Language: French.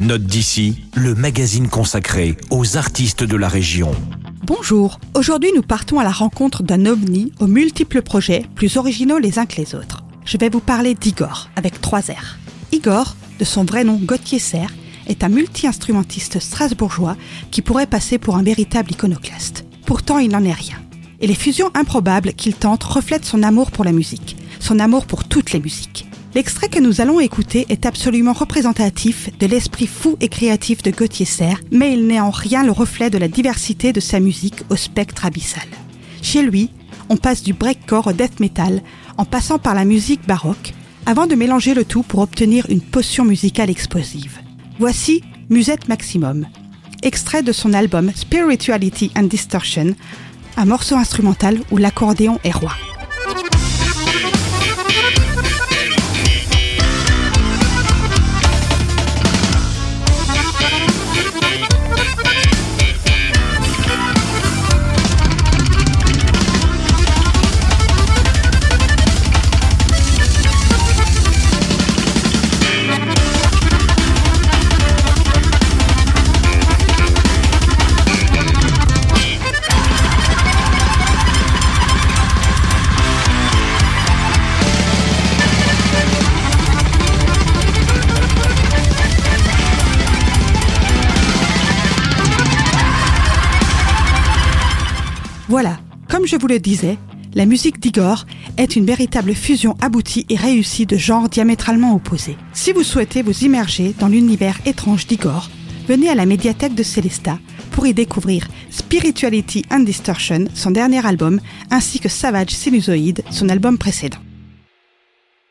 Note d'ici, le magazine consacré aux artistes de la région. Bonjour, aujourd'hui nous partons à la rencontre d'un ovni aux multiples projets plus originaux les uns que les autres. Je vais vous parler d'Igor, avec trois R. Igor, de son vrai nom Gauthier Serre, est un multi-instrumentiste strasbourgeois qui pourrait passer pour un véritable iconoclaste. Pourtant, il n'en est rien. Et les fusions improbables qu'il tente reflètent son amour pour la musique, son amour pour toutes les musiques. L'extrait que nous allons écouter est absolument représentatif de l'esprit fou et créatif de Gauthier Serre, mais il n'est en rien le reflet de la diversité de sa musique au spectre abyssal. Chez lui, on passe du breakcore au death metal, en passant par la musique baroque, avant de mélanger le tout pour obtenir une potion musicale explosive. Voici Musette Maximum, extrait de son album Spirituality and Distortion, un morceau instrumental où l'accordéon est roi. Voilà, comme je vous le disais, la musique d'Igor est une véritable fusion aboutie et réussie de genres diamétralement opposés. Si vous souhaitez vous immerger dans l'univers étrange d'Igor, venez à la médiathèque de Célesta pour y découvrir Spirituality and Distortion, son dernier album, ainsi que Savage Sinusoid, son album précédent.